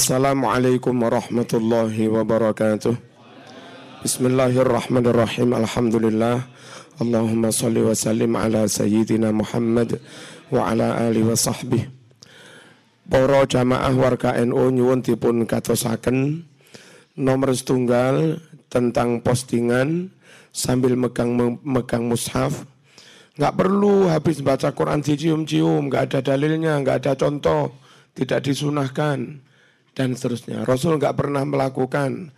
Assalamualaikum warahmatullahi wabarakatuh. Bismillahirrahmanirrahim. Alhamdulillah. Allahumma salli wa sallim ala sayyidina Muhammad wa ala alihi wa sahbihi. Para jamaah warga NU nyuwun dipun katosaken nomor setunggal tentang postingan sambil megang megang mushaf. Nggak perlu habis baca Quran dicium-cium, nggak ada dalilnya, nggak ada contoh, tidak disunahkan dan seterusnya. Rasul nggak pernah melakukan.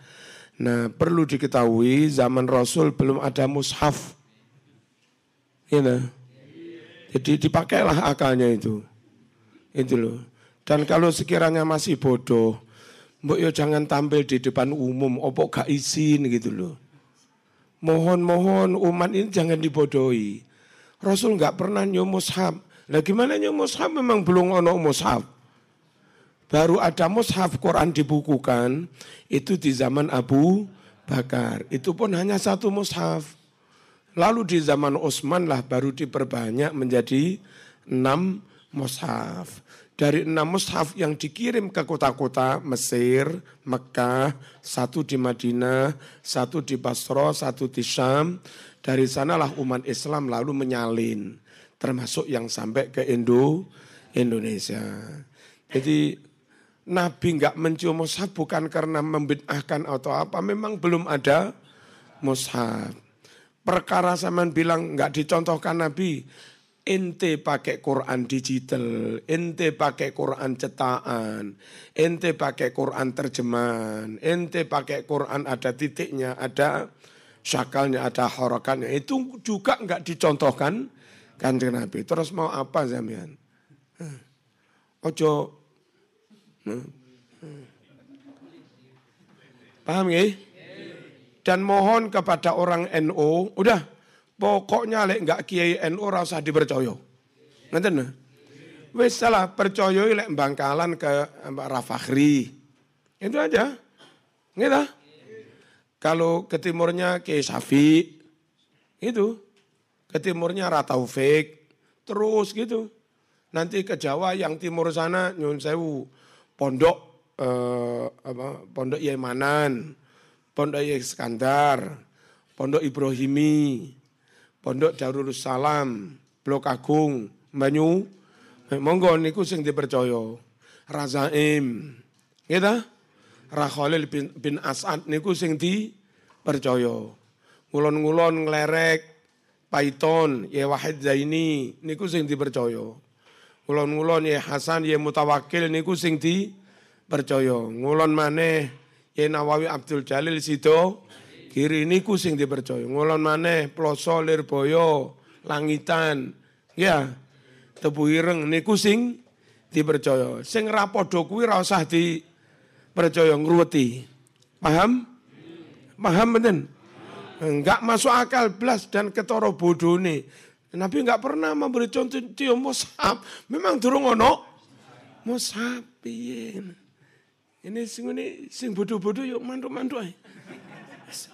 Nah, perlu diketahui zaman Rasul belum ada mushaf. Ya, nah. Jadi dipakailah akalnya itu. Itu loh. Dan kalau sekiranya masih bodoh, mbok yo jangan tampil di depan umum, opo gak izin gitu loh. Mohon-mohon umat ini jangan dibodohi. Rasul nggak pernah nyum mushaf. Lah gimana nyum mushaf memang belum ono mushaf. Baru ada mushaf Quran dibukukan itu di zaman Abu Bakar. Itu pun hanya satu mushaf. Lalu di zaman Utsman lah baru diperbanyak menjadi enam mushaf. Dari enam mushaf yang dikirim ke kota-kota Mesir, Mekah, satu di Madinah, satu di Basra, satu di Syam. Dari sanalah umat Islam lalu menyalin, termasuk yang sampai ke Indo, Indonesia. Jadi Nabi nggak mencium mushaf bukan karena membid'ahkan atau apa, memang belum ada mushaf. Perkara zaman bilang nggak dicontohkan Nabi, ente pakai Quran digital, ente pakai Quran cetakan, ente pakai Quran terjemahan, ente pakai Quran ada titiknya, ada syakalnya, ada horokannya. Itu juga nggak dicontohkan kan Nabi. Terus mau apa Zamian? Ojo. Paham ya? Dan mohon kepada orang NU, udah Pokoknya lek enggak kiai NU ora usah dipercaya. Ngeten Wis salah percaya lek Bangkalan ke Mbak Rafakhri. Itu aja. Gitu. Kalau ke timurnya ke Safi, itu. Ke timurnya Rataufik, terus gitu. Nanti ke Jawa yang timur sana Nyun Sewu, Pondok eh, apa, Pondok Yemanan, Pondok Iskandar, Pondok Ibrahimi, Pondok Darul Salam, Blok Agung, Banyu. Monggo niku sing dipercaya. Razaim. Gitu? Rakhalil bin, bin As'ad niku sing dipercaya. Ngulon-ngulon nglerek Paiton, ya Wahid Zaini niku sing dipercaya. Ngulon-ngulon ya Hasan ya Mutawakil niku sing dipercaya. Ngulon maneh ya Nawawi Abdul Jalil sido kiri niku sing dipercaya. Ngulon maneh ploso lirboyo langitan. Ya. Tebu ireng niku sing dipercaya. Sing ra padha kuwi ra usah dipercaya ngruweti. Paham? Paham benen? Enggak masuk akal blas dan ketoro bodone. Nabi enggak pernah memberi contoh cium mushaf. Memang durung ono mushaf piye. Ini sing ini sing bodoh-bodoh yuk mantu-mantu ae.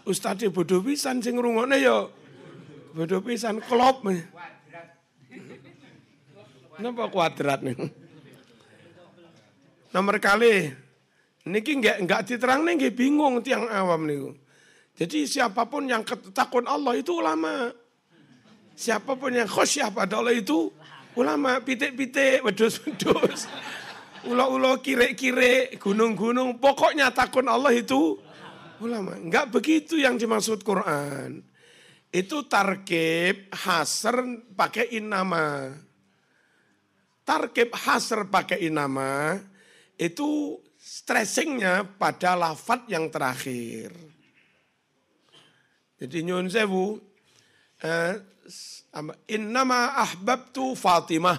Ustaz bodoh pisan sing ngrungokne ya bodoh pisan klop. Napa kuadrat nih? Nomor kali niki enggak enggak diterang nih bingung tiang awam nih. Jadi siapa pun yang takut Allah itu ulama. Siapa pun yang khosyah pada Allah itu ulama. Pitik-pitik, wedus-wedus. Ulo-ulo kire-kire, gunung-gunung. Pokoknya takut Allah itu ulama. Enggak begitu yang dimaksud Quran. Itu tarkib hasr pakai inama. Tarkib hasr pakai inama itu stressingnya pada lafat yang terakhir. Jadi nyun sewu, innama ahbabtu Fatimah.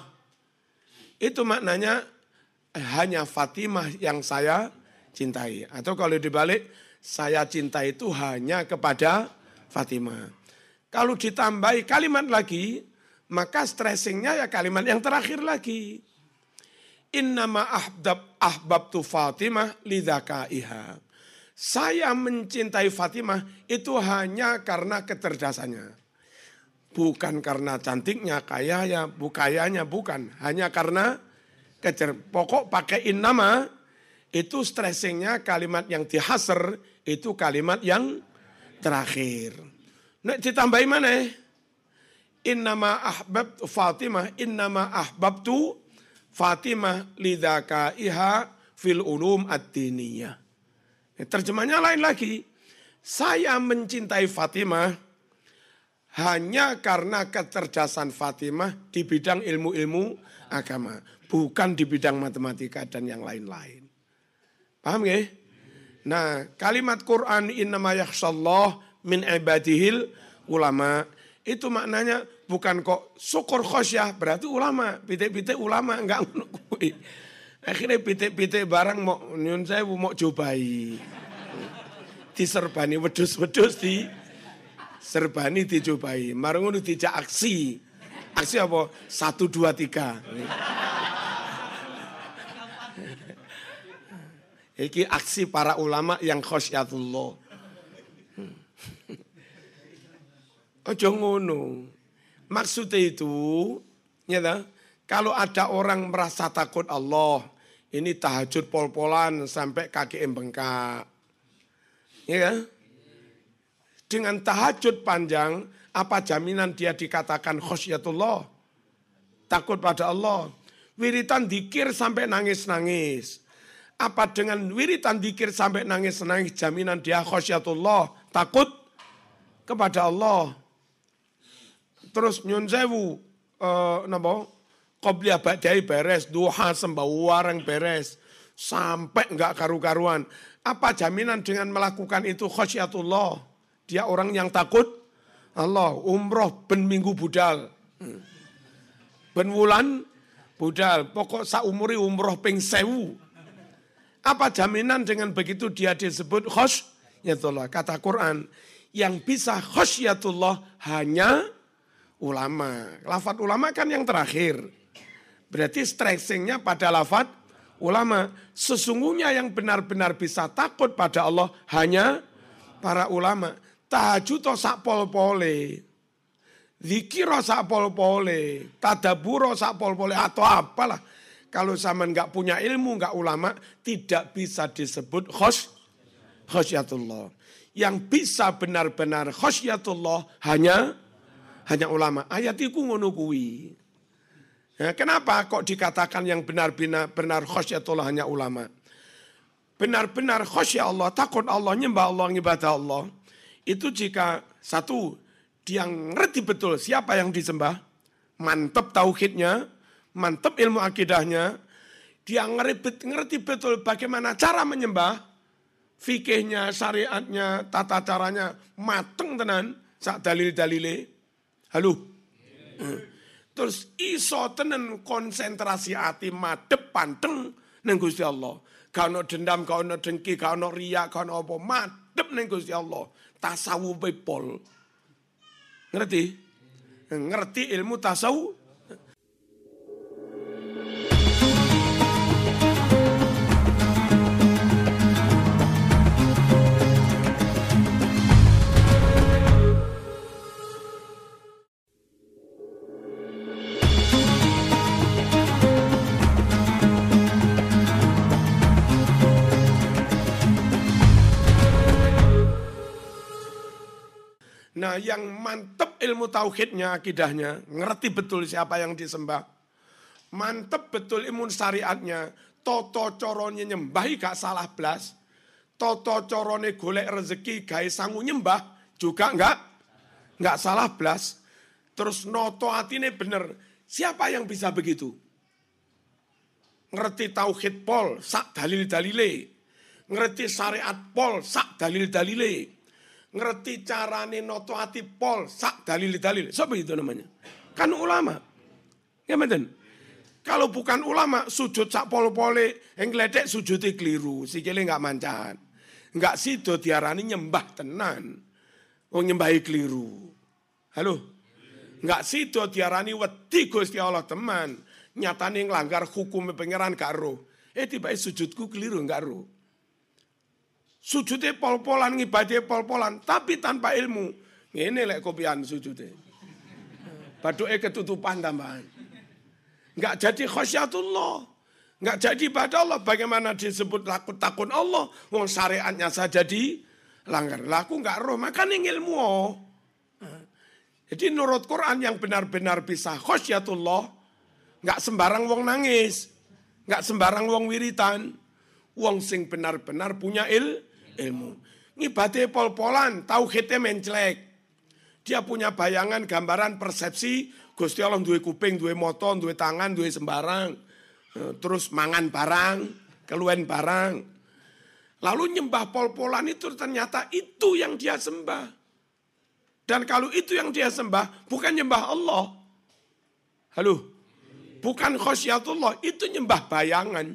Itu maknanya hanya Fatimah yang saya cintai. Atau kalau dibalik, saya cinta itu hanya kepada Fatimah. Kalau ditambahi kalimat lagi, maka stressingnya ya kalimat yang terakhir lagi. Innama ahbab ahbab tu Fatimah lidakaiha. Saya mencintai Fatimah itu hanya karena kecerdasannya. Bukan karena cantiknya, kayanya, bukayanya, bukan. Hanya karena kecer. Pokok pakai innama itu stressingnya kalimat yang dihasr itu kalimat yang terakhir. Nah, ditambahi mana? Innama ahbab Fatimah, innama ahbabtu Fatimah lidaka iha fil ulum ad-diniyah. Ya, terjemahnya lain lagi. Saya mencintai Fatimah hanya karena kecerdasan Fatimah di bidang ilmu-ilmu agama. Bukan di bidang matematika dan yang lain-lain. Paham ya? Nah kalimat Quran innama yakhshallah min ibadihil ulama. Itu maknanya bukan kok syukur khosyah berarti ulama. Pitik-pitik ulama enggak Akhirnya pitik-pitik barang mau nyun saya mau cobai. Diserbani wedus-wedus di serbani dicobai. Marung ngono dijak aksi. Aksi apa? Satu, dua, tiga. Iki aksi para ulama yang khosyatullah. Ojo ngono. Maksudnya itu, ya kalau ada orang merasa takut Allah, ini tahajud pol-polan sampai kaki bengkak. Ya kan? Dengan tahajud panjang, apa jaminan dia dikatakan khosyatullah? Takut pada Allah. Wiritan dikir sampai nangis-nangis. Apa dengan wiritan dikir sampai nangis-nangis jaminan dia khosyatullah, takut kepada Allah. Terus nyun sewu, uh, napa? Qobliyah ba'dai beres, duha sembah warang beres. Sampai enggak karu-karuan. Apa jaminan dengan melakukan itu khosyatullah? Dia orang yang takut Allah. Umroh ben minggu budal. Ben wulan budal. Pokok saumuri umroh ping sewu apa jaminan dengan begitu dia disebut khosyatullah? Kata Quran, yang bisa khosyatullah hanya ulama. Lafat ulama kan yang terakhir. Berarti stressingnya pada lafat ulama. Sesungguhnya yang benar-benar bisa takut pada Allah hanya para ulama. Tahajud sak pol-pole. Zikir sak pol-pole. Tadaburo sak pol-pole. Atau apalah kalau zaman nggak punya ilmu, nggak ulama, tidak bisa disebut khos, khosyatullah. Yang bisa benar-benar khosyatullah hanya hanya ulama. Ayat itu ngono. Ya, kenapa kok dikatakan yang benar-benar benar khosyatullah hanya ulama? Benar-benar khosyat Allah, takut Allah, nyembah Allah, ngibadah Allah. Itu jika satu, dia ngerti betul siapa yang disembah, mantep tauhidnya, mantep ilmu akidahnya, dia ngerti, ngerti betul bagaimana cara menyembah, fikihnya, syariatnya, tata caranya, mateng tenan, sak dalil-dalile. Halo? Terus iso tenan konsentrasi hati madep panteng neng Gusti Allah. Kau no dendam, kau no dengki, kau no riak, kau no apa, madep neng Gusti Allah. Tasawuf pol. Ngerti? Ngerti ilmu tasawuf Nah yang mantep ilmu tauhidnya, akidahnya, ngerti betul siapa yang disembah. Mantep betul imun syariatnya, toto corone nyembahi gak salah belas. Toto corone golek rezeki gak sangu nyembah, juga enggak, enggak salah belas. Terus noto atine bener, siapa yang bisa begitu? Ngerti tauhid pol, sak dalil-dalile. Ngerti syariat pol, sak dalil-dalile ngerti carane noto ati pol sak dalil-dalil. Siapa itu namanya? Kan ulama. Ya menten. Kalau bukan ulama sujud sak pol-pole yang ledek sujudnya keliru, sikile nggak mancan. Nggak sido diarani nyembah tenan. Wong nyembahi keliru. Halo? Nggak sido diarani wedi Gusti Allah teman. Nyatane nglanggar hukum pangeran karo. Eh tiba sujudku keliru nggak roh. Sujudnya pol-polan, ngibadahnya pol-polan, tapi tanpa ilmu. Ini lek kopian sujudnya. Baduke ketutupan tambahan. Enggak jadi khosyatullah. Nggak jadi pada Allah. Bagaimana disebut laku takun Allah? Wong syariatnya saja di langgar. Laku nggak roh, makanya ilmu. Jadi menurut Quran yang benar-benar bisa khosyatullah, nggak sembarang wong nangis, nggak sembarang wong wiritan, wong sing benar-benar punya il, ilmu. Ngibate pol-polan, tahu kita menclek. Dia punya bayangan, gambaran, persepsi, Gusti Allah duwe kuping, duwe moto, duwe tangan, duwe sembarang Eh, terus mangan barang, keluhan barang. Lalu nyembah pol-polan itu ternyata itu yang dia sembah. Dan kalau itu yang dia sembah, bukan nyembah Allah. Halo? Bukan khosyatullah, itu nyembah bayangan.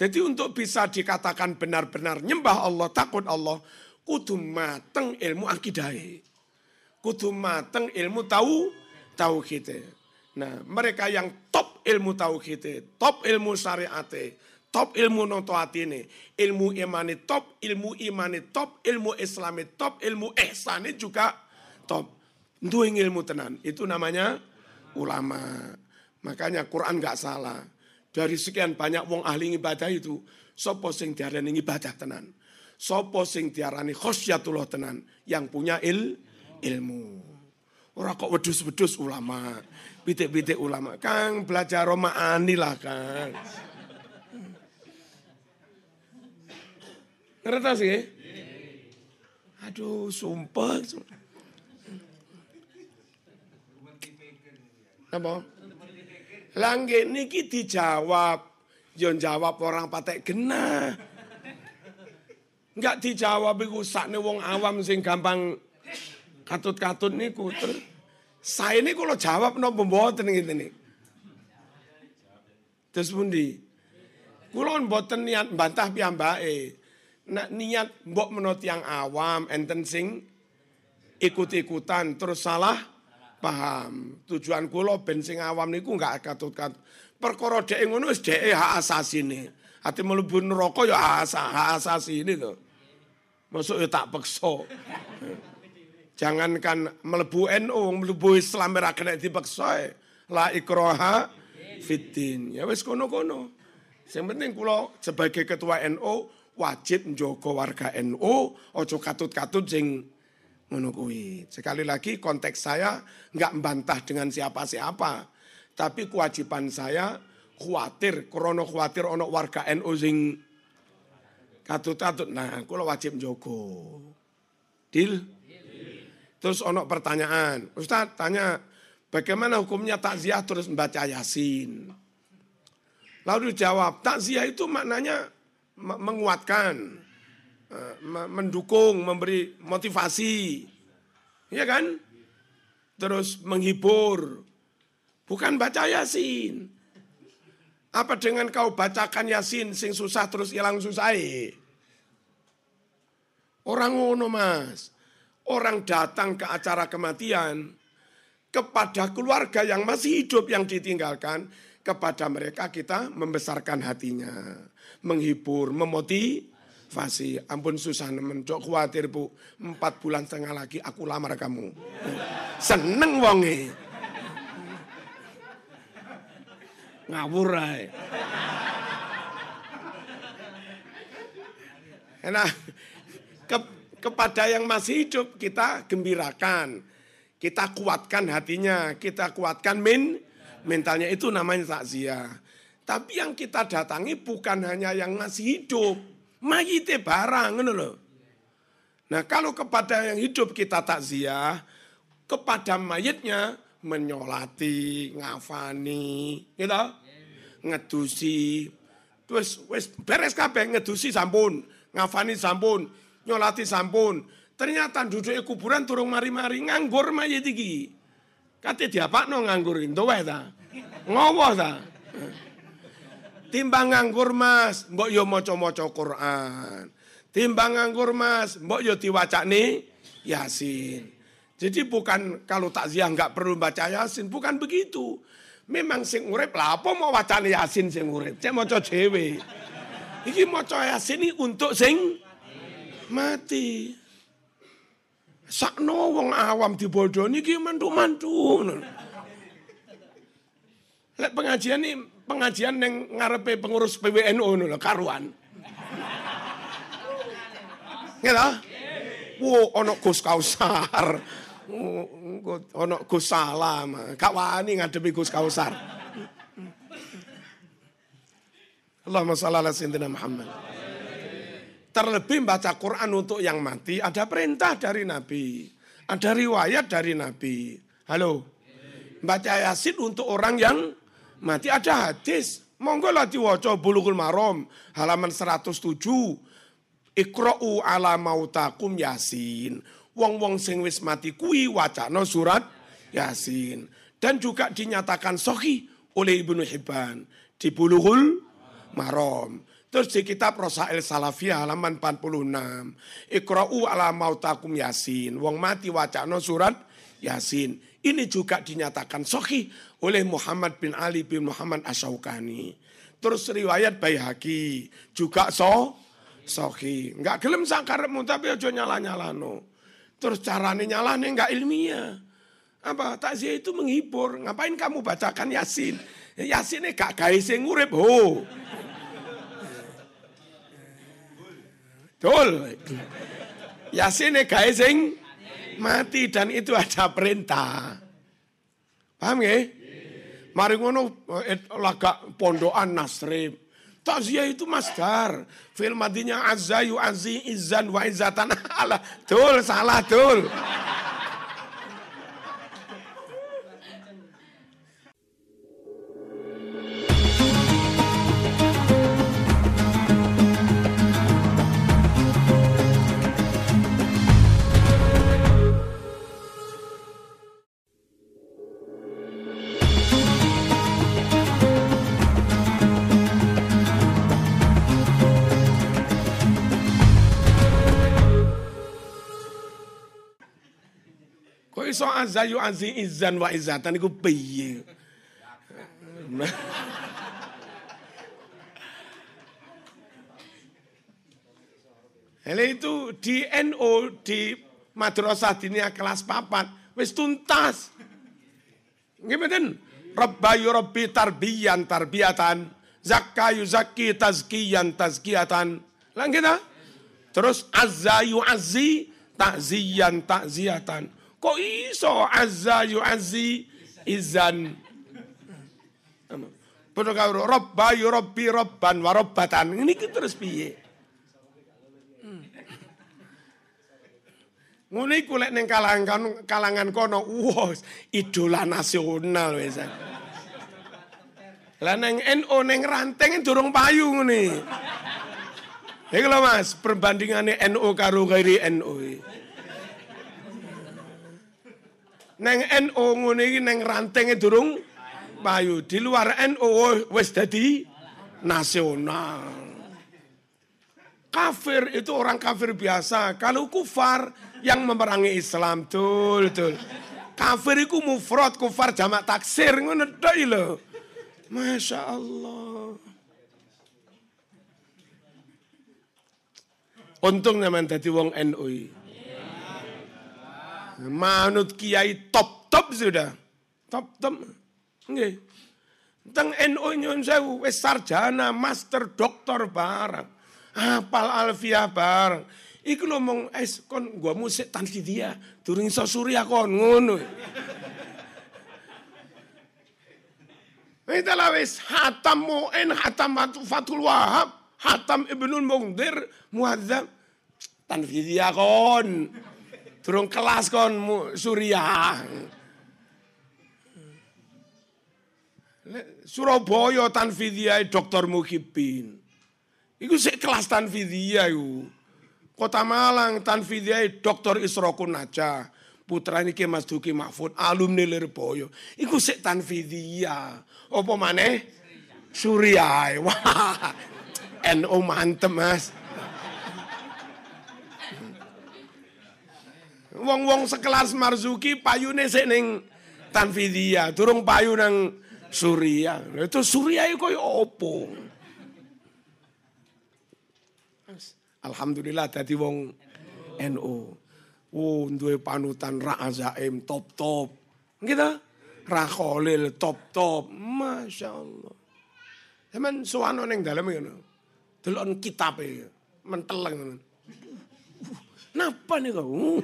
Jadi untuk bisa dikatakan benar-benar nyembah Allah, takut Allah, kudu mateng ilmu akidah. Kudu mateng ilmu tahu, tahu kita. Nah, mereka yang top ilmu tauhid, top ilmu syariat, top ilmu ini, ilmu imani top, ilmu imani top, ilmu islami top, ilmu ihsani juga top. Duing ilmu tenan, itu namanya ulama. Makanya Quran nggak salah. Dari sekian banyak wong ahli ibadah itu, sopo sing diarani ibadah tenan. Sopo sing diarani khosyatullah tenan, yang punya il, ilmu. Orang kok wedus-wedus ulama. Pitik-pitik ulama. Kang belajar Roma Ani lah Kang. Ngerti sih? Aduh, sumpah. Apa? Langge niki dijawab. Yon jawab orang patek genah. Enggak dijawab iku sakne wong awam sing gampang katut-katut niku terus saya ini kalau jawab no pembuatan gitu nih. Terus pundi? Kulo mboten niat bantah piyambake. Nak niat mbok menot yang awam enten sing ikut-ikutan terus salah paham. Tujuan kulo ben sing awam niku enggak katut-katut. Perkara dhek ngono wis dhek hak asasine. Ati mlebu neraka ya hak asasine to. Masuk ya tak peksa. Jangankan melebu NU, melebu Islam ora kena dipaksa. La ikroha fitin. Ya wis kono-kono. Yang penting kula sebagai ketua NU wajib njogo warga NU, ojo katut-katut sing kuwi. Sekali lagi konteks saya nggak membantah dengan siapa-siapa. Tapi kewajiban saya khawatir, krono khawatir ono warga NU sing katut-katut. Nah, kula wajib njogo. Deal? Terus ono pertanyaan, Ustaz tanya, bagaimana hukumnya takziah terus membaca Yasin? Lalu dijawab, takziah itu maknanya menguatkan, mendukung, memberi motivasi. Iya kan? Terus menghibur. Bukan baca Yasin. Apa dengan kau bacakan Yasin sing susah terus hilang susah? Orang ngono mas. Orang datang ke acara kematian kepada keluarga yang masih hidup yang ditinggalkan, kepada mereka kita membesarkan hatinya, menghibur, memotivasi. Ampun susah nemen, cok khawatir bu, empat bulan setengah lagi aku lamar kamu. Seneng wonge. Ngawur ae. Kepada yang masih hidup kita gembirakan. Kita kuatkan hatinya, kita kuatkan min, mentalnya itu namanya takziah. Tapi yang kita datangi bukan hanya yang masih hidup, mayite barang, loh. Nah kalau kepada yang hidup kita takziah, kepada mayitnya menyolati, ngafani, gitu, ngedusi, terus wes beres kabeh ngedusi sampun, ngafani sampun, nyolati sampun. Ternyata duduk kuburan turung mari-mari nganggur mayit iki. Kate diapakno nganggur ento wae ta. Ngowo ta. Timbang nganggur Mas, mbok yo maca-maca Quran. Timbang nganggur Mas, mbok yo diwacane Yasin. Jadi bukan kalau takziah nggak perlu baca Yasin, bukan begitu. Memang sing urip lah apa mau wacane Yasin sing urip, cek maca dhewe. Iki maca Yasin ini untuk sing mati. Sakno wong awam dibodoni ki mantu-mantu. Lek pengajian ini pengajian neng ngarepe pengurus PWNU lho karuan. Gitu? Wo ono Gus Kausar. Ono Gus Salam. Kak wani ngadepi Gus Kausar. Allahumma shalli ala sayyidina Muhammad. Terlebih baca Quran untuk yang mati ada perintah dari Nabi. Ada riwayat dari Nabi. Halo. Baca Yasin untuk orang yang mati ada hadis. Monggo lah diwaca Bulughul Maram halaman 107. Ikra'u ala mautakum Yasin. Wong-wong sing wis mati kuwi wacana surat Yasin. Dan juga dinyatakan sohi oleh Ibnu Hibban di Bulughul Maram. Terus di kitab Rosail Salafiyah halaman 46. Ikra'u ala mautakum Yasin. Wong mati wacana surat Yasin. Ini juga dinyatakan sohi oleh Muhammad bin Ali bin Muhammad Asyaukani. Terus riwayat Bayhaki juga so sohi. Enggak gelem sakarepmu tapi aja nyala-nyala no. Terus carane nyalane enggak ilmiah. Apa takziah itu menghibur. Ngapain kamu bacakan Yasin? Yasin ini gak gawe sing urip ho. Betul. Yasin ini gawe mati dan itu ada perintah. Paham ya? Mari ngono eh, laga pondokan nasrib. Takziah itu masdar. Fil madinya azza yu azzi izan wa izatan Allah. Tul salah tul. Iso azayu azi izan wa izatan iku piye? Hele itu di NO di Madrasah Diniyah kelas papat wis tuntas. Nggih mboten? Rabbayu rabbi tarbiyan tarbiyatan, zakkayu zakki tazkiyan tazkiyatan. Lah kita. Terus azzayu azzi takziyan takziyatan. Kok iso azza yu'azzi izan. Padha karo robba yu robbi robban wa robbatan. Ini terus piye? Hmm. Ngono iku lek ning kalangan kalangan kono, wah, idola nasional wis. Lah neng NU neng ranteng durung payu ngene. Iku lho Mas, perbandingane NU karo gairi NU. Neng NU ngono iki neng rantenge durung payu. Di luar NU wis dadi nasional. Kafir itu orang kafir biasa. Kalau kufar yang memerangi Islam, betul, betul. Kafir itu mufrad, kufar jamak taksir, ngono tok lho. Masya Allah. Untung nyaman dadi wong NU. Manut kiai top-top sudah. Top-top. Nggih. Teng NU nyun sewu wis sarjana, master, doktor barang. Hafal alfiah barang. Iku ngomong es kon gua musik dia, durung iso surya kon ngono. Itu lah wis hatam mu'in, hatam fatul wahab, hatam ibnul mungdir, muadzab. Tanfidiyah kon. Durung kelas kon Surya. Surabaya Tanfidiyah Dr. Muhibin. Iku sik kelas Tanfidiyah iku. Kota Malang Tanfidiyah Dr. Isrokun Naja. Putra ini Mas Duki Mahfud, alumni Lirboyo. Iku sik Tanfidiyah. Apa maneh? Surya. Wah. NU mantep Mas. Wong-wong sekelas Marzuki payune sik ning Tanfidia, durung payu nang Surya. Itu Surya iku koyo opo? Alhamdulillah dadi wong NU. Oh, duwe panutan Ra Azaim top-top. Gitu. Ra top-top. Masya Allah. Zaman suwano ning dalem ngono. Delok kitabe menteleng. Napa nih kau?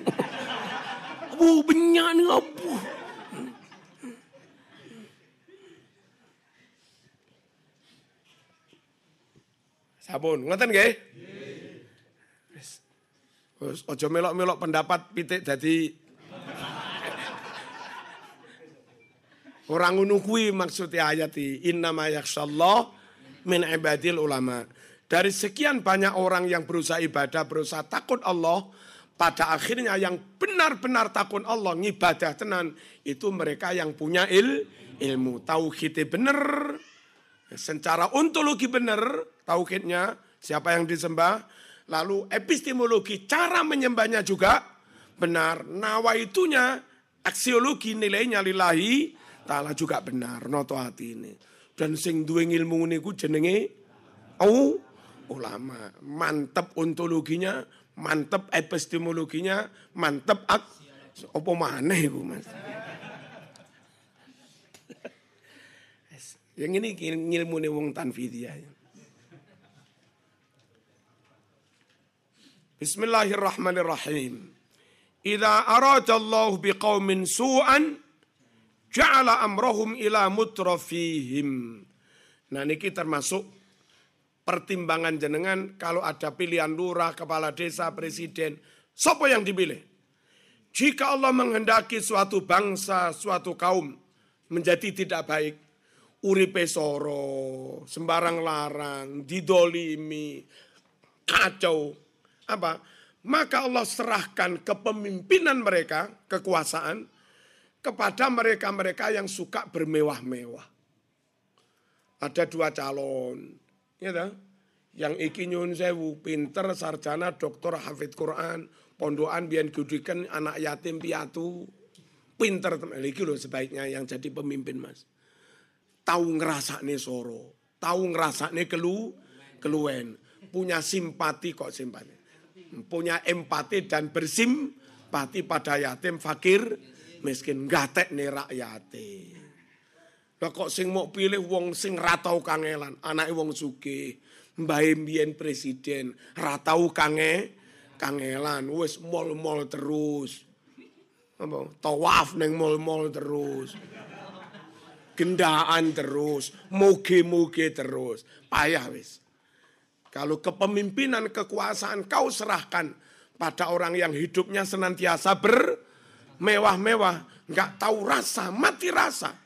Abu benyak nih abu. Sabun, ngoten nggih? Wis. Aja melok-melok pendapat pitik dadi Orang ngono kuwi maksudnya ayat ini. Innama yakhsyallah min ibadil ulama. Dari sekian banyak orang yang berusaha ibadah, berusaha takut Allah, pada akhirnya yang benar-benar takut Allah, ngibadah tenan, itu mereka yang punya il, ilmu. Tauhidnya benar, secara ontologi benar, tauhidnya, siapa yang disembah, lalu epistemologi, cara menyembahnya juga benar. Nawaitunya, aksiologi nilainya lillahi, Ta'ala juga benar noto hati ini. Dan sing duwe ilmu niku jenenge oh ulama. Mantep ontologinya, mantep epistemologinya, mantep ak apa maneh iku Mas. Yang ini ilmu nih wong tanfidiyah. Bismillahirrahmanirrahim. Idza arada Allah biqaumin su'an Ja'ala amrohum ila mutrafihim. Nah niki termasuk pertimbangan jenengan kalau ada pilihan lurah, kepala desa, presiden. Siapa yang dipilih? Jika Allah menghendaki suatu bangsa, suatu kaum menjadi tidak baik, uripe soro, sembarang larang, didolimi, kacau, apa? Maka Allah serahkan kepemimpinan mereka, kekuasaan, kepada mereka-mereka yang suka bermewah-mewah. Ada dua calon, ya yang iki nyun sewu, pinter, sarjana, doktor, hafid Quran, pondokan bian gudikan anak yatim piatu, pinter teman. Loh sebaiknya yang jadi pemimpin mas. Tahu ngerasa nih soro, tahu ngerasa nih kelu, keluen, punya simpati kok simpati, punya empati dan bersimpati pada yatim fakir miskin gatek nih rakyate. Lah kok sing mau pilih wong sing ratau kangelan, anake wong sugih, mbahe mbiyen presiden, ratau kange kangelan, wis mall-mall terus. Apa? Tawaf neng mall-mall terus. Gendaan terus, muge-muge terus. Payah wis. Kalau kepemimpinan kekuasaan kau serahkan pada orang yang hidupnya senantiasa ber mewah-mewah, nggak tahu rasa, mati rasa.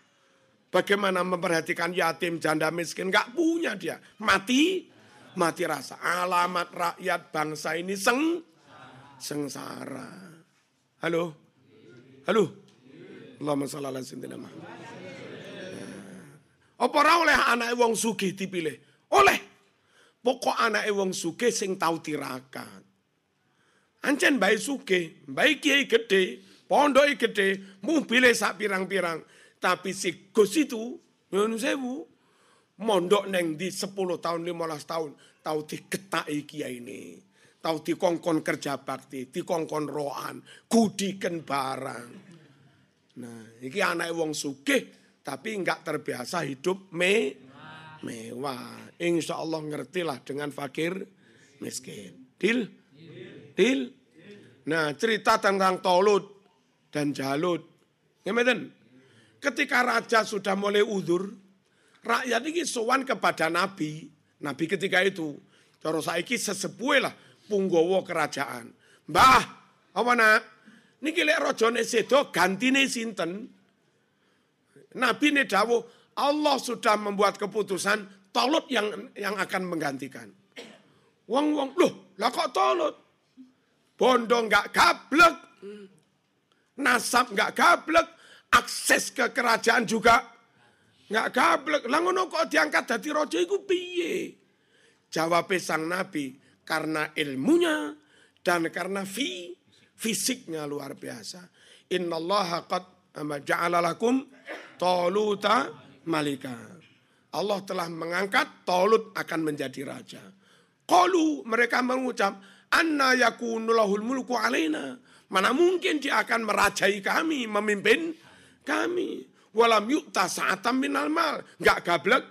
Bagaimana memperhatikan yatim, janda miskin, nggak punya dia. Mati, mati rasa. Alamat rakyat bangsa ini seng, sengsara. Halo? Halo? Allahumma salli ala sayyidina Muhammad. Apa oleh anak wong sugih dipilih? Oleh. Pokok anak wong sugih sing tau tirakat. Ancen baik sugih, baik kiai gede, Pondok gede, mobilnya sak pirang-pirang. Tapi si Gus itu, nyun sewu, mondok neng di 10 tahun, 15 tahun, tahu diketai kiai ini. Tahu dikongkon kerja bakti, dikongkon roan, gudikan barang. Nah, ini anak wong sugih, tapi enggak terbiasa hidup me mewah. Insya Allah ngertilah dengan fakir miskin. Dil? Dil? Nah, cerita tentang Tolut dan Jalut. Ngeten. Ketika raja sudah mulai udur, rakyat ini sowan kepada nabi. Nabi ketika itu, cara saiki sesepuh lah punggowo kerajaan. Mbah, apa nak? Niki lek rajane sedo gantine sinten? Nabi ini dawuh, Allah sudah membuat keputusan Tolut yang yang akan menggantikan. Wong wong, loh, lah kok Tolut? Bondo nggak gablek nasab nggak gablek, akses ke kerajaan juga nggak gablek. Lah ngono kok diangkat dari rojo iku piye? Jawab sang Nabi, karena ilmunya dan karena fi, fisiknya luar biasa. Inna qad ja'ala lakum taluta malika. Allah telah mengangkat Tolut akan menjadi raja. Qalu mereka mengucap, anna yakunulahul mulku alaina. Mana mungkin dia akan merajai kami, memimpin kami. Walam yukta sa'atam minal mal. Gak gablek.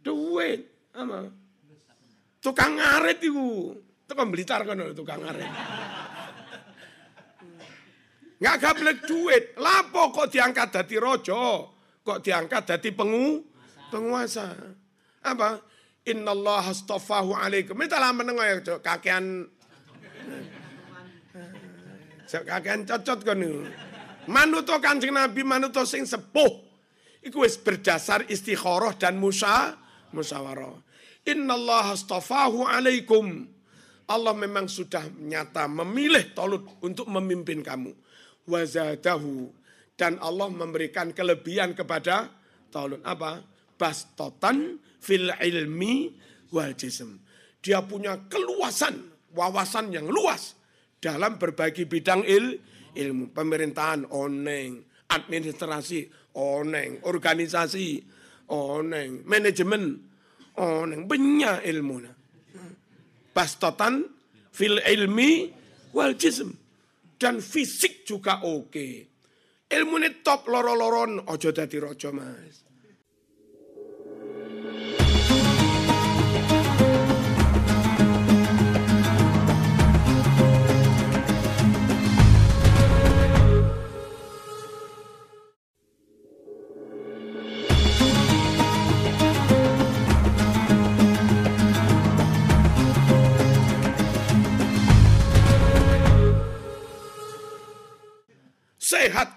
Duit. Apa? Tukang ngarit itu. Tukang Blitar kan tukang ngarit. Nggak gablek duit. Lapo kok diangkat dadi rojo? Kok diangkat dadi pengu? Penguasa. Apa? Allah astafahu alaikum. Minta lah menengok ya, kakean kakean cocot kan Manuto Kanjeng Nabi manuto sing sepuh. Iku wis berdasar istikharah dan musa musyawarah. Allah astafahu alaikum. Allah memang sudah nyata memilih Tolut untuk memimpin kamu. Wazadahu. Dan Allah memberikan kelebihan kepada Tolut. Apa? Bastotan fil ilmi wal jism. Dia punya keluasan, wawasan yang luas dalam berbagai bidang il, ilmu. Pemerintahan, oneng. Administrasi, oneng. Organisasi, oneng. Manajemen, oneng. Banyak ilmu. Bastotan fil ilmi wal jism. Dan fisik juga oke. Okay. Ilmu ini top loro-loron, ojo dadi rojo mas.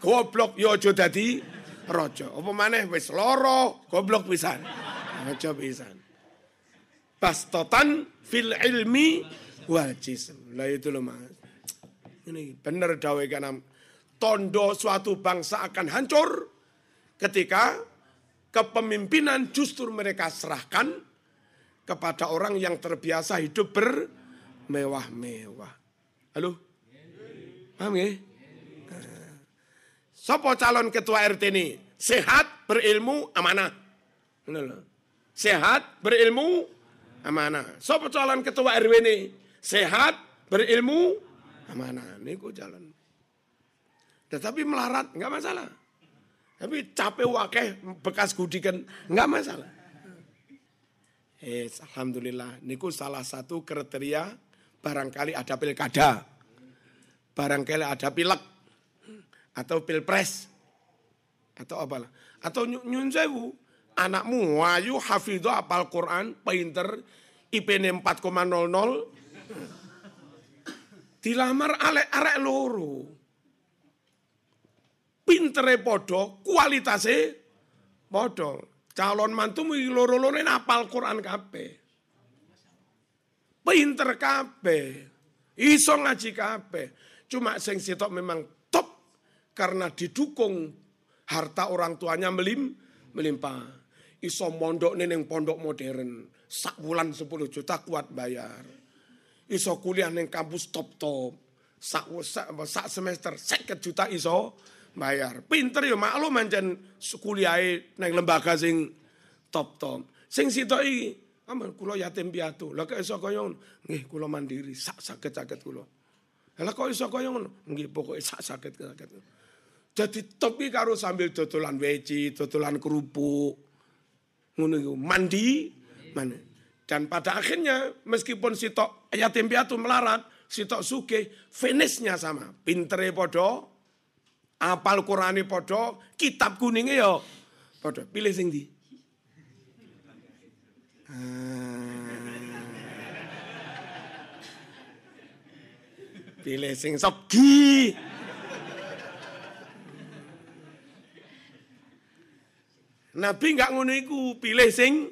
Goblok yo aja dadi raja. Apa maneh wis lara goblok pisan. Aja pisan. Bastotan fil ilmi wal jism. Lah itu loh Mas. Ini benar dawai kanam. Tondo suatu bangsa akan hancur ketika kepemimpinan justru mereka serahkan kepada orang yang terbiasa hidup bermewah-mewah. Halo? Paham ya? Sopo calon ketua RT ini? Sehat, berilmu, amanah. Sehat, berilmu, amanah. Sopo calon ketua RW ini? Sehat, berilmu, amanah. Ini ku jalan. Tetapi melarat, nggak masalah. Tapi capek wakeh, bekas gudikan, nggak masalah. Eh, Alhamdulillah, niku salah satu kriteria barangkali ada pilkada, barangkali ada pilek, atau pilpres. Atau apalah. Atau nyun sewu anakmu wayu hafidho apal Quran pinter IP-nya 4,00 dilamar alek arek loro. Pintere podo kualitasnya podo calon mantumu loro-loro apal Quran kabeh. Pinter kabeh. Iso ngaji kabeh. Cuma sing sitok memang karena didukung harta orang tuanya melim, melimpah. Iso mondok neneng pondok modern. Sak bulan 10 juta kuat bayar. Iso kuliah neng kampus top-top. Sak, sak, sak semester seket juta iso bayar. Pinter ya maklum mancen kuliah neng lembaga sing top-top. Sing situ iki aman kulo yatim piatu. Lah kok iso kaya nggih kulo mandiri sak sakit-sakit kulo. Lah kok iso kaya ngono? Nggih pokoke sak sakit-sakit. Jadi topi karo sambil dodolan weci, dodolan kerupuk. Ngono mandi, mana. Dan pada akhirnya meskipun sitok yatim piatu melarat, sitok suke, finishnya sama. Pintere podo, apal Qurani podo, kitab kuningnya yo podo. Pilih sing di. Ah. Pilih sing sogi. Nabi nggak ngono iku, pilih sing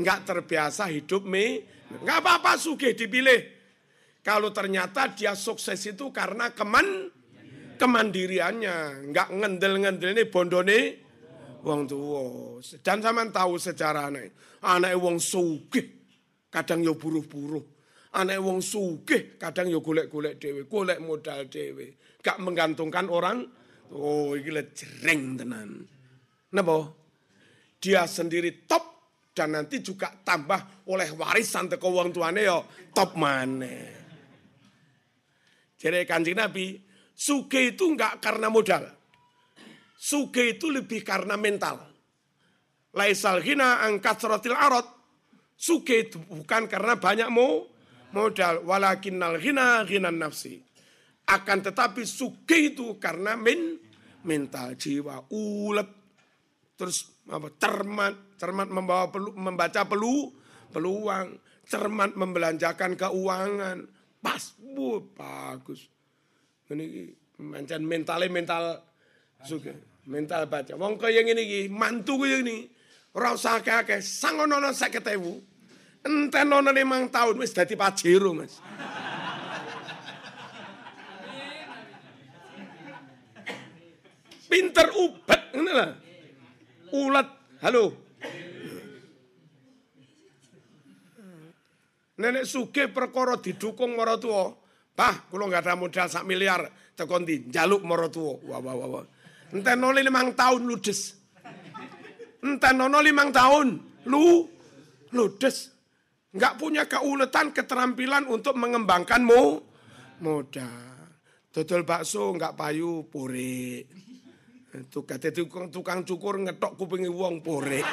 nggak terbiasa hidup me. Nggak apa-apa suge dipilih. Kalau ternyata dia sukses itu karena keman kemandiriannya, nggak ngendel-ngendel ini bondone wong tua. Dan sama tahu sejarah anak, anak wong sugih kadang yo buruh-buruh. Anak wong sugih kadang yo golek-golek dewe, golek modal dewe. Gak menggantungkan orang. Oh, iki jering tenan. Napa? Dia sendiri top dan nanti juga tambah oleh warisan teko wong tuane yo top mana. Jadi kanjeng Nabi, suge itu enggak karena modal. Suge itu lebih karena mental. laisal ghina ang kasratil arad. Suge itu bukan karena banyak mau modal, walakinnal ghina ghinan nafsi. Akan tetapi suge itu karena men, mental jiwa ulet terus apa cermat cermat membawa pelu, membaca pelu peluang. Cermat membelanjakan keuangan. Pas bu bagus. Ini mental mental mental suka mental baca. Wong kaya ngene iki mantu kaya ini ora usah akeh-akeh. Sangono 50.000 entenono limang tahun wis dadi pajero Mas. Pinter ubet ngene lah ulet halo Nenek suge perkara didukung marang tua. Bah, kula nggak ada modal sak miliar tekan di jaluk marang tua. Wah wah wah. wah. Entenole limang tahun ludes. Entenono limang tahun lu ludes. Nggak punya keuletan keterampilan untuk mengembangkan mo modal. Dodol bakso nggak payu pore. Tuh kata tukang, tukang cukur ngetok kupingi wong pore.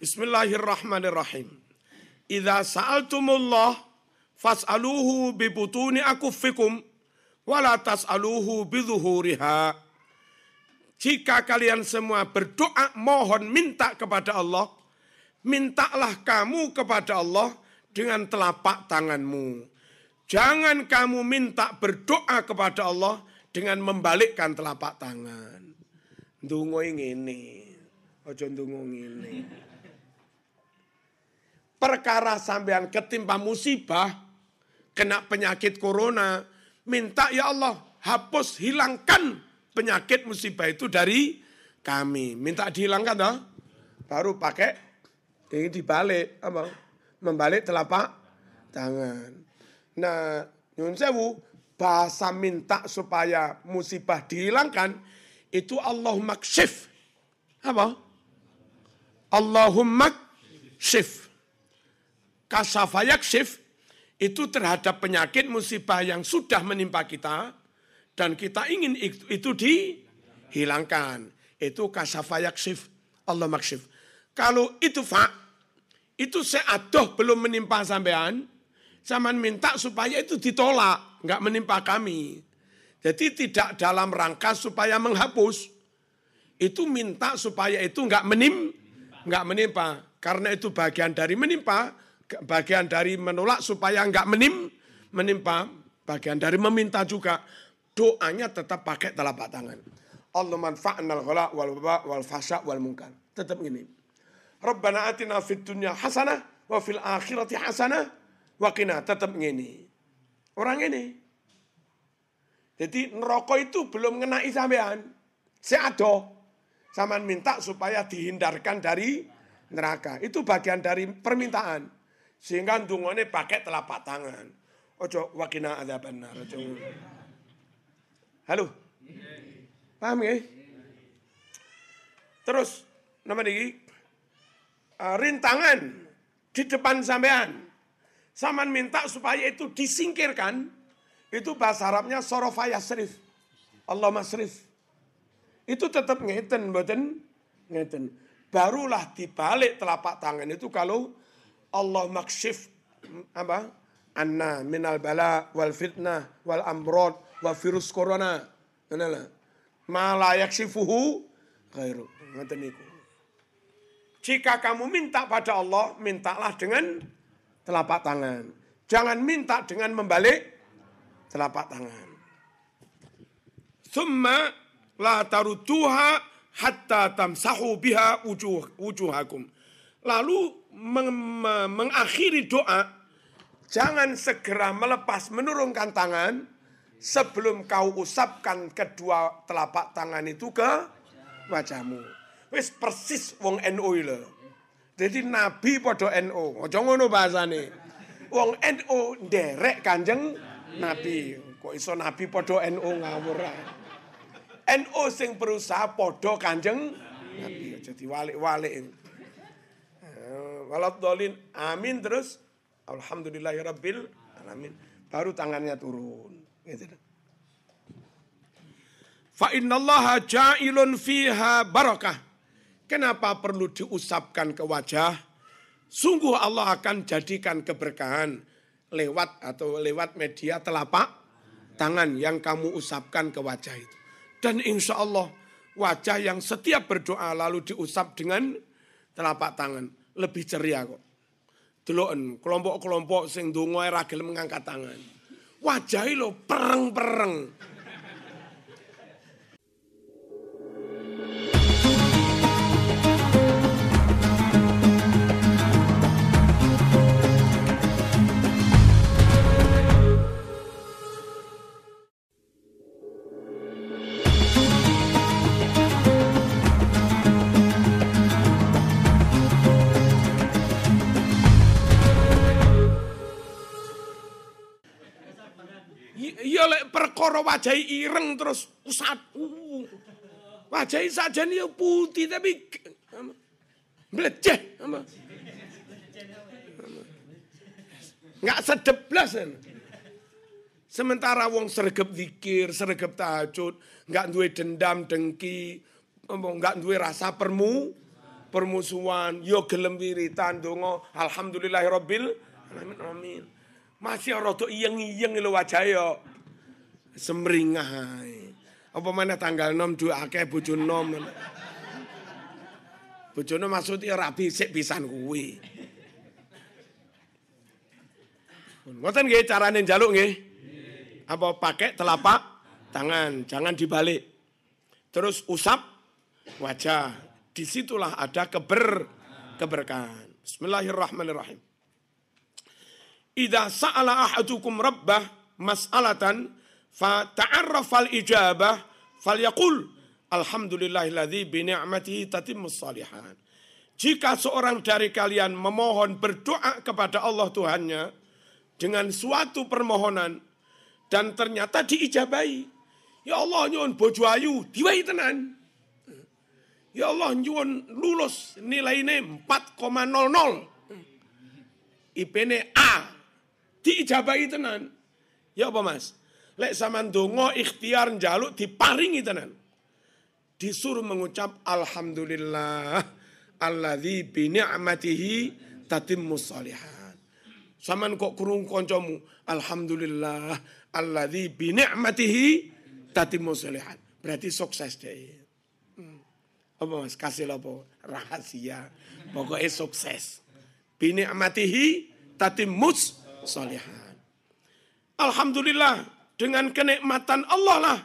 Bismillahirrahmanirrahim. Idza sa'altumullah fas'aluhu bi butuni akuffikum wa la tas'aluhu bi zuhuriha. Jika kalian semua berdoa mohon minta kepada Allah, mintalah kamu kepada Allah dengan telapak tanganmu. Jangan kamu minta berdoa kepada Allah dengan membalikkan telapak tangan. Dungo ini, ojo dungo ini perkara sampean ketimpa musibah, kena penyakit corona, minta ya Allah hapus hilangkan penyakit musibah itu dari kami. Minta dihilangkan toh. Baru pakai ini dibalik apa? Membalik telapak tangan. Nah, nyun sewu bahasa minta supaya musibah dihilangkan itu Allahumma kshif. Apa? Allahumma kshif kasafayakshif itu terhadap penyakit musibah yang sudah menimpa kita dan kita ingin itu dihilangkan. Itu kasafayakshif Allah makshif. Kalau itu fa itu seadoh belum menimpa sampean, zaman minta supaya itu ditolak, nggak menimpa kami. Jadi tidak dalam rangka supaya menghapus. Itu minta supaya itu nggak menim, nggak menimpa. Karena itu bagian dari menimpa, bagian dari menolak supaya enggak menim, menimpa, bagian dari meminta juga. Doanya tetap pakai telapak tangan. Allah manfa'nal ghala wal wal fasya wal munkar. Tetap ini. Rabbana atina fid dunya hasanah wa fil akhirati hasanah wa qina. Tetap ini. Orang ini. Jadi neraka itu belum ngenai sampean. Seado. Saman minta supaya dihindarkan dari neraka. Itu bagian dari permintaan. Sehingga dungone pakai telapak tangan. Ojo wakina ada benar. Ojo. Halo. Paham ya? Terus nama ini uh, rintangan di depan sampean. Saman minta supaya itu disingkirkan. Itu bahasa Arabnya sorofaya serif. Allah masrif. Itu tetap ngeten, boten ngeten. Barulah dibalik telapak tangan itu kalau Allah makshif apa? Anna minal bala wal fitnah wal amrod wa virus corona. Mana Ma la yaksifuhu ghairu. Ngoten niku. Jika kamu minta pada Allah, mintalah dengan telapak tangan. Jangan minta dengan membalik telapak tangan. Thumma la tarutuha hatta tamsahu biha wujuh, wujuhakum. Lalu meng mengakhiri doa, jangan segera melepas menurunkan tangan sebelum kau usapkan kedua telapak tangan itu ke wajahmu. Wis persis wong NU ile. Jadi nabi podo NU. Aja ngono bahasane. Wong NU nderek Kanjeng Nabi. Kok iso nabi podo NU ngawur NU sing berusaha podo Kanjeng Nabi. Jadi walik-walik walat dolin amin terus alhamdulillahirabbil alamin baru tangannya turun gitu Fa innallaha ja'ilun fiha barakah. Kenapa perlu diusapkan ke wajah? Sungguh Allah akan jadikan keberkahan lewat atau lewat media telapak tangan yang kamu usapkan ke wajah itu. Dan insya Allah wajah yang setiap berdoa lalu diusap dengan telapak tangan lebih ceria kok. Deloken kelompok-kelompok sing donga ora gelem ngangkat tangan. Wajahe lo pereng-pereng. Perkara wajahi ireng terus usat. Uh. Wajahi nih putih tapi meleceh. Nggak sedep belas. Sementara wong sergap zikir, sergap tahajud, nggak duwe dendam, dengki, nggak duwe rasa permu, permusuhan, yo gelem wiritan donga alhamdulillahirabbil alamin. Amin. Masih rada iyeng-iyeng lho wajah yo. Semringah. Apa mana tanggal 6 dua akeh bojo nom. Bojone maksudnya rapi sik pisan kuwi. Ngoten nggih carane njaluk nggih. Apa pakai telapak tangan, jangan dibalik. Terus usap wajah. Di situlah ada keber keberkahan. Bismillahirrahmanirrahim. Idza sa'ala ahadukum rabbah mas'alatan fa ta'arrafal ijabah falyaqul alhamdulillahilladzi bi ni'matihi tatimmus salihan. Jika seorang dari kalian memohon berdoa kepada Allah Tuhannya dengan suatu permohonan dan ternyata diijabahi. Ya Allah nyuwun bojo ayu, diwai tenan. Ya Allah nyuwun lulus nilainya 4,00. IP-ne A. Diijabahi tenan. Ya apa Mas? Lek sampean donga ikhtiar njaluk diparingi tenan. Disuruh mengucap alhamdulillah alladzi bi ni'matihi tatimmus shalihat. Saman kok kurung kancamu alhamdulillah alladzi bi ni'matihi tatimmus shalihat. Berarti sukses deh. Hmm. Apa Mas? Kasih apa? Rahasia. Pokoknya sukses. Bi ni'matihi tatimmus shalihat. Alhamdulillah dengan kenikmatan Allah lah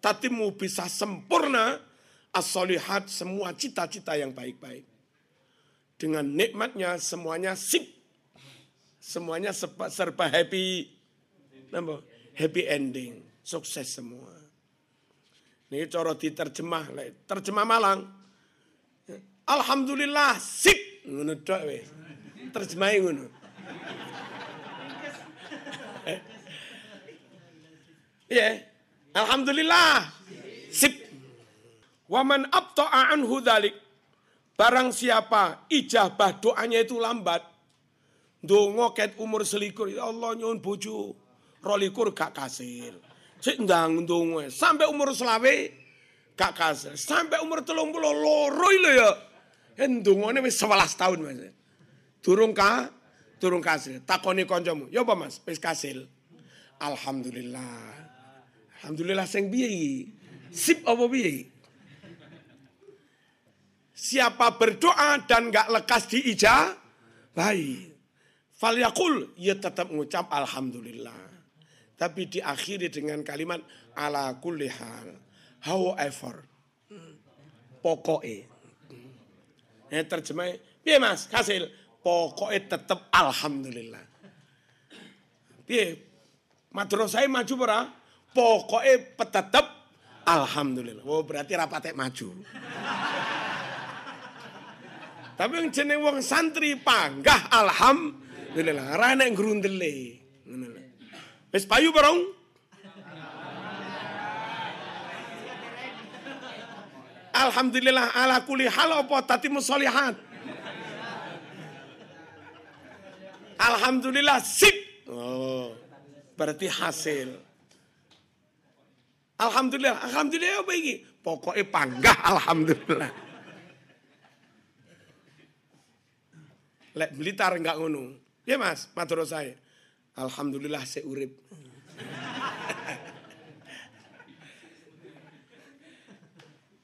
tatimu bisa sempurna as-solihat semua cita-cita yang baik-baik. Dengan nikmatnya semuanya sip. Semuanya serba, serba happy. Happy ending. Sukses semua. Ini cara diterjemah. Terjemah Malang. Alhamdulillah sip. Ngono. Ya. Alhamdulillah. Sip. Waman abta'a anhu dhalik. Barang siapa ijabah doanya itu lambat. Dongo ket umur selikur. Ya Allah nyun bojo. Rolikur gak kasil. Cik ndang dongo. Sampai umur selawe gak kasil. Sampai umur telung puluh loro lho ya. Ndongone wis 11 tahun Mas. Durung ka, durung kasil. Takoni koncomu. Ya apa Mas? Wis kasil. Alhamdulillah. Alhamdulillah sing piye Sip apa? Siapa berdoa dan gak lekas diijah, baik. Fal yakul, ya tetap mengucap Alhamdulillah. Tapi diakhiri dengan kalimat ala kulli hal. However. Pokoknya. Ya terjemah, piye mas, hasil. Pokoknya tetap Alhamdulillah. Piye, madrasah maju pura? Pokoknya tetap Alhamdulillah. Oh berarti rapatek maju. Tapi yang jeneng wong santri panggah alhamdulillah. Grundele. Ngono lho. Wis payu bareng? Alhamdulillah ala kulli hal apa tatimu solihat. Alhamdulillah sip. Oh, berarti hasil. Alhamdulillah, alhamdulillah apa ini? Pokoknya panggah alhamdulillah. Lek Blitar enggak ngono. Ya Mas, matur saya. Alhamdulillah saya urip.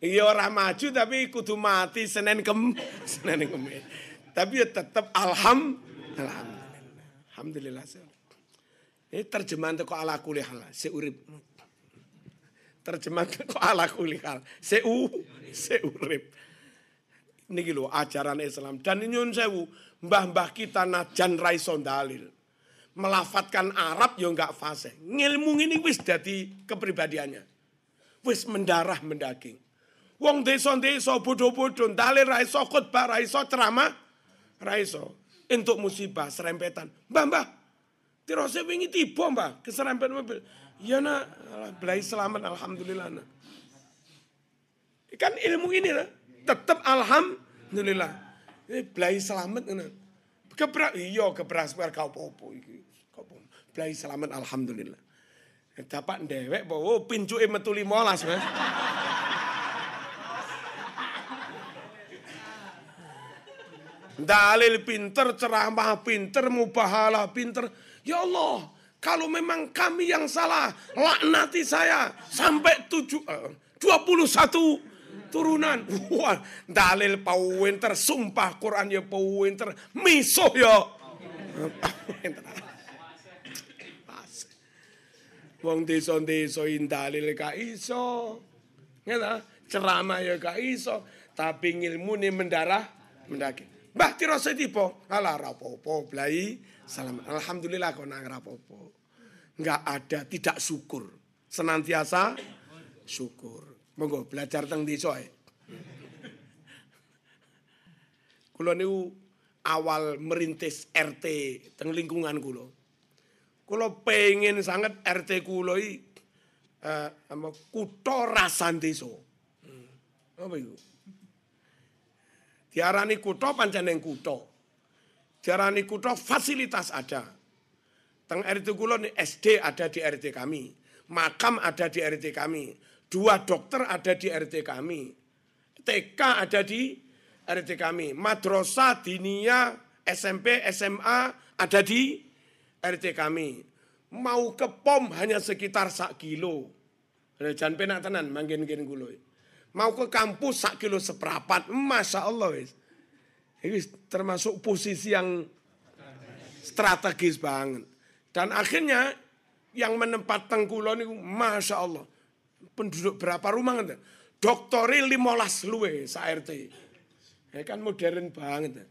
Iya orang maju tapi kudu mati Senin kem Senin kem. Tapi ya tetap alham alhamdulillah. Alhamdulillah. Ini terjemahan kok ala kulih hal, seurip. Terjemahan kok ala kulih hal, seu seurip. Ini lho ajaran Islam dan nyun sewu mbah-mbah kita najan raiso dalil. Melafatkan Arab ya enggak fase. Ngilmu ini wis jadi kepribadiannya. Wis mendarah mendaging. Wong desa-desa bodoh-bodoh dalil raiso khutbah raiso ceramah raiso. Untuk musibah serempetan. Mbah, mbah, tirose wingi tiba mbah keserempet mobil. Ya nak, belai selamat alhamdulillah nak. Kan ilmu ini lah tetap alhamdulillah. Ini belai selamat ngono. Kebra iya kebras kau popo. Kau belai selamat alhamdulillah. Dapat dewek bahwa oh, pincuke metu 15, Mas. Dalil pinter, ceramah pinter, mubahalah pinter. Ya Allah, kalau memang kami yang salah, laknati saya sampai tujuh, uh, 21 turunan. Wah, dalil pau winter, sumpah Quran ya pau winter, misuh ya. Wong desa-desa dalil ka iso. Ngene ceramah ya ka iso, tapi ngilmune mendarah mendaki. Mbah tiro setipo, ala rapopo blai salam. Alhamdulillah kok nang rapopo. Enggak ada tidak syukur. Senantiasa syukur. Monggo belajar teng desa ae. Kula niku awal merintis RT teng lingkungan kula. Kula pengen sangat RT kula iki eh uh, kutha rasan desa. Hmm. Apa itu? Diarani kutha pancen ning kutha. Diarani kutha fasilitas ada. Teng RT kula nih SD ada di RT kami. Makam ada di RT kami Dua dokter ada di RT kami. TK ada di RT kami. Madrasah, dinia, SMP, SMA ada di RT kami. Mau ke POM hanya sekitar sak kilo. Jangan penak tenan, gulo. Mau ke kampus sak kilo seperapat. Masya Allah wis. Ini termasuk posisi yang strategis banget. Dan akhirnya yang menempat tengkulo ini Masya Allah penduduk berapa rumah kan? Doktori limolas luwe sa RT. Ya kan modern banget.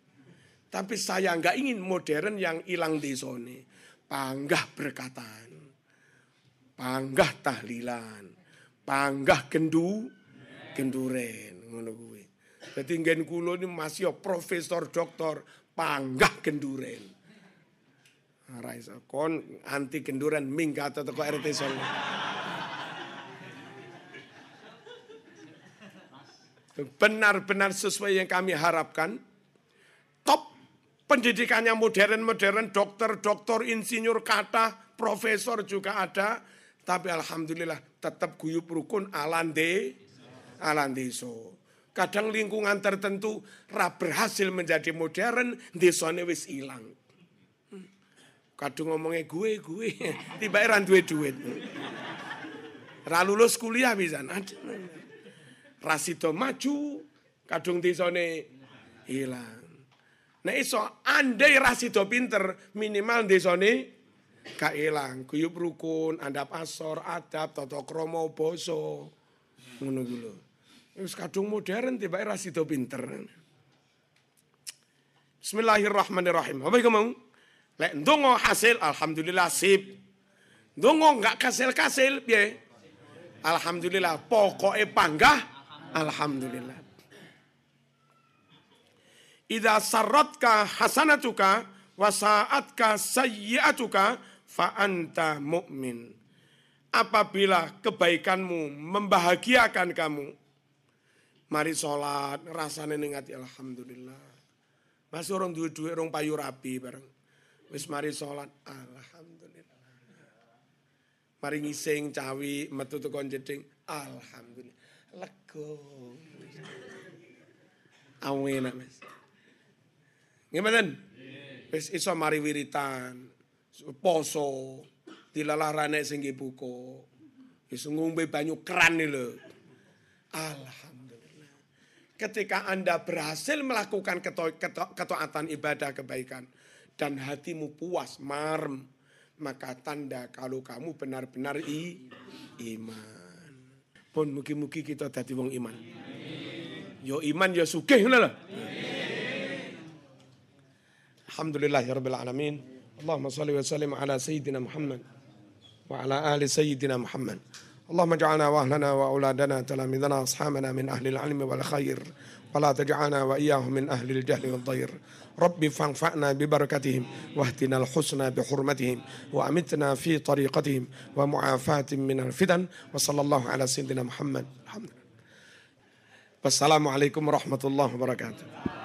Tapi saya nggak ingin modern yang hilang di zone. Panggah berkatan. Panggah tahlilan. Panggah gendu. Genduren. Ngono kuwi. Dadi nggen kula ini masih profesor doktor panggah genduren. Ora iso kon anti genduren minggat teko RT Solo. benar-benar sesuai yang kami harapkan. Top pendidikannya modern-modern, dokter, dokter, insinyur, kata, profesor juga ada. Tapi alhamdulillah tetap guyup rukun alande, alandeso. Kadang lingkungan tertentu ra berhasil menjadi modern, desone wis hilang. Kadang ngomongnya gue, gue, tiba era duit duit. Ra lulus kuliah bisa. Rasido maju, kadung desone hilang. Nah iso andai rasido pinter minimal desone gak hilang. Guyup rukun, andap asor, adab, toto kromo, boso. Ngono. Wis kadung modern tiba rasido pinter. Bismillahirrahmanirrahim. Apa iku mau? Lek ndonga hasil alhamdulillah sip. Ndonga enggak kasil-kasil piye? Alhamdulillah pokoknya panggah Alhamdulillah. Idza sarratka hasanatuka wa sa'atka sayyi'atuka fa anta mu'min. Apabila kebaikanmu membahagiakan kamu, mari sholat, rasanya ningati alhamdulillah. Masih orang duit-duit orang payu rapi bareng. Wis mari sholat, alhamdulillah. Mari ngising cawi metu tekon jeding. Alhamdulillah. Lego. Amin Mas. Gimana? Wis iso mari wiritan. Poso. Dilalarane sing buka. Wis ngombe banyu keran lho. Alhamdulillah. Ketika Anda berhasil melakukan ketaatan ibadah kebaikan dan hatimu puas, marem, maka tanda kalau kamu benar-benar i, iman. Pun mugi-mugi kita dadi wong iman. Yo iman yo sugih ngono. Alhamdulillah ya rabbil alamin. Allahumma salli wa sallim ala sayyidina Muhammad wa ala ali sayyidina Muhammad. اللهم اجعلنا وأهلنا وأولادنا تلاميذنا اصحابنا من أهل العلم والخير. ولا تجعلنا وإياهم من أهل الجهل والضير. رب فانفعنا ببركتهم واهدنا الحسنى بحرمتهم وأمتنا في طريقتهم ومعافاة من الفتن. وصلى الله على سيدنا محمد. الحمد لله. والسلام عليكم ورحمة الله وبركاته.